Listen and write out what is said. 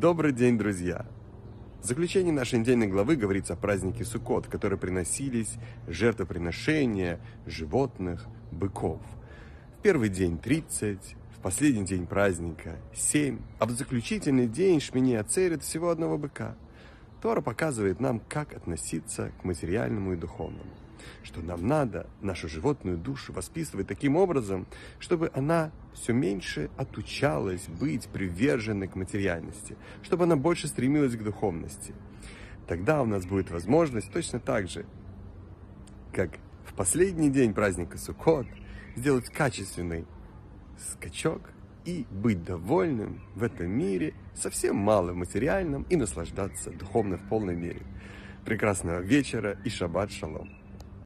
Добрый день, друзья! В заключении нашей недельной главы говорится о празднике Суккот, в который приносились жертвоприношения животных, быков. В первый день 30, в последний день праздника 7, а в заключительный день Шмини Ацерет всего одного быка. Тора показывает нам, как относиться к материальному и духовному что нам надо нашу животную душу воспитывать таким образом, чтобы она все меньше отучалась быть приверженной к материальности, чтобы она больше стремилась к духовности. Тогда у нас будет возможность точно так же, как в последний день праздника Суккот, сделать качественный скачок и быть довольным в этом мире совсем малым материальным и наслаждаться духовно в полной мере. Прекрасного вечера и шаббат шалом.